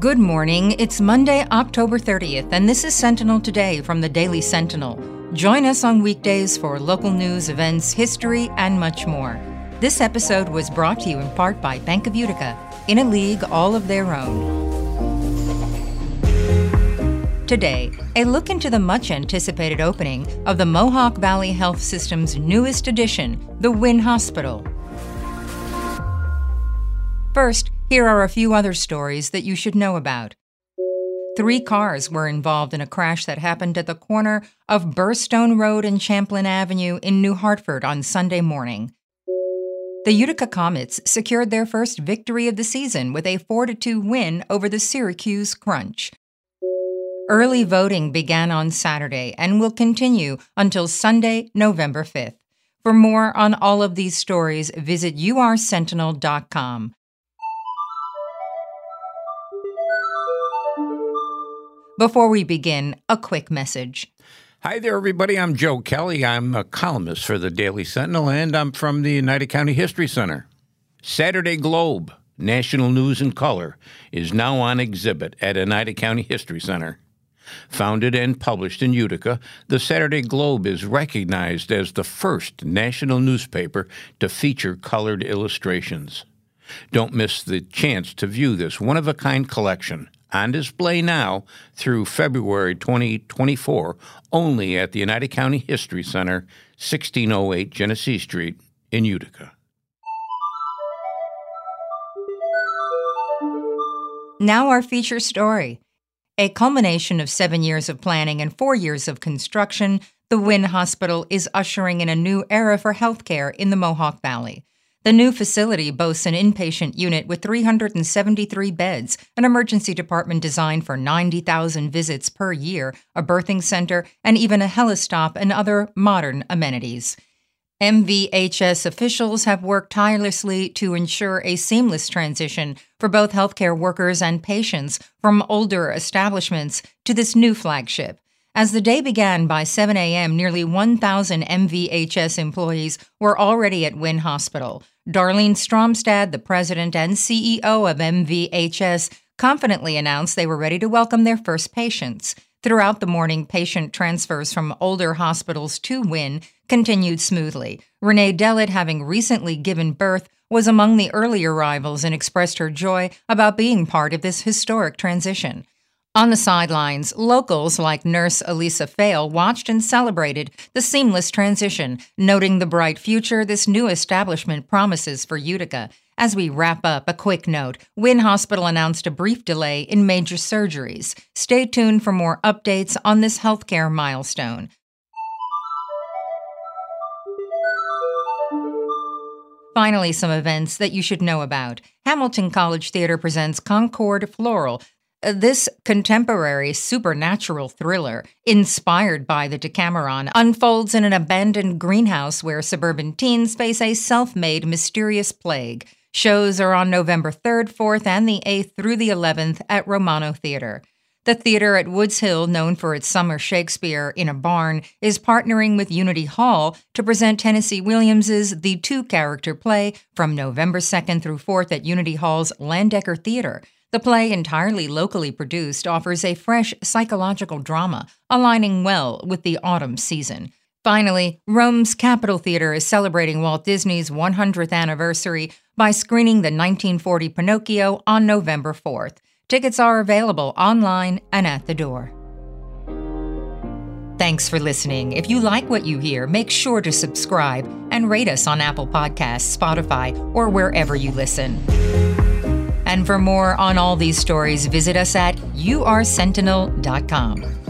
Good morning. It's Monday, October 30th, and this is Sentinel Today from the Daily Sentinel. Join us on weekdays for local news, events, history, and much more. This episode was brought to you in part by Bank of Utica, in a league all of their own. Today, a look into the much anticipated opening of the Mohawk Valley Health System's newest addition, the Wynn Hospital. First, here are a few other stories that you should know about. Three cars were involved in a crash that happened at the corner of Burrstone Road and Champlain Avenue in New Hartford on Sunday morning. The Utica Comets secured their first victory of the season with a 4 2 win over the Syracuse Crunch. Early voting began on Saturday and will continue until Sunday, November 5th. For more on all of these stories, visit ursentinel.com. Before we begin, a quick message. Hi there, everybody. I'm Joe Kelly. I'm a columnist for the Daily Sentinel, and I'm from the Oneida County History Center. Saturday Globe, National News in Color, is now on exhibit at Oneida County History Center. Founded and published in Utica, the Saturday Globe is recognized as the first national newspaper to feature colored illustrations. Don't miss the chance to view this one of a kind collection on display now through February 2024 only at the Oneida County History Center, 1608 Genesee Street in Utica. Now, our feature story. A culmination of seven years of planning and four years of construction, the Wynn Hospital is ushering in a new era for healthcare in the Mohawk Valley. The new facility boasts an inpatient unit with 373 beds, an emergency department designed for 90,000 visits per year, a birthing center, and even a helistop and other modern amenities. MVHS officials have worked tirelessly to ensure a seamless transition for both healthcare workers and patients from older establishments to this new flagship. As the day began by 7 a.m., nearly 1,000 MVHS employees were already at Wynn Hospital. Darlene Stromstad, the president and CEO of MVHS, confidently announced they were ready to welcome their first patients. Throughout the morning, patient transfers from older hospitals to Wynn continued smoothly. Renee Dellett, having recently given birth, was among the early arrivals and expressed her joy about being part of this historic transition. On the sidelines, locals like nurse Elisa Fail watched and celebrated the seamless transition, noting the bright future this new establishment promises for Utica. As we wrap up, a quick note Wynn Hospital announced a brief delay in major surgeries. Stay tuned for more updates on this healthcare milestone. Finally, some events that you should know about. Hamilton College Theater presents Concord Floral, this contemporary supernatural thriller, inspired by the Decameron, unfolds in an abandoned greenhouse where suburban teens face a self made mysterious plague. Shows are on November 3rd, 4th, and the 8th through the 11th at Romano Theater. The theater at Woods Hill, known for its summer Shakespeare in a barn, is partnering with Unity Hall to present Tennessee Williams's The Two Character play from November 2nd through 4th at Unity Hall's Landecker Theater. The play, entirely locally produced, offers a fresh psychological drama, aligning well with the autumn season. Finally, Rome's Capitol Theater is celebrating Walt Disney's 100th anniversary by screening the 1940 Pinocchio on November 4th. Tickets are available online and at the door. Thanks for listening. If you like what you hear, make sure to subscribe and rate us on Apple Podcasts, Spotify, or wherever you listen. And for more on all these stories, visit us at ursentinel.com.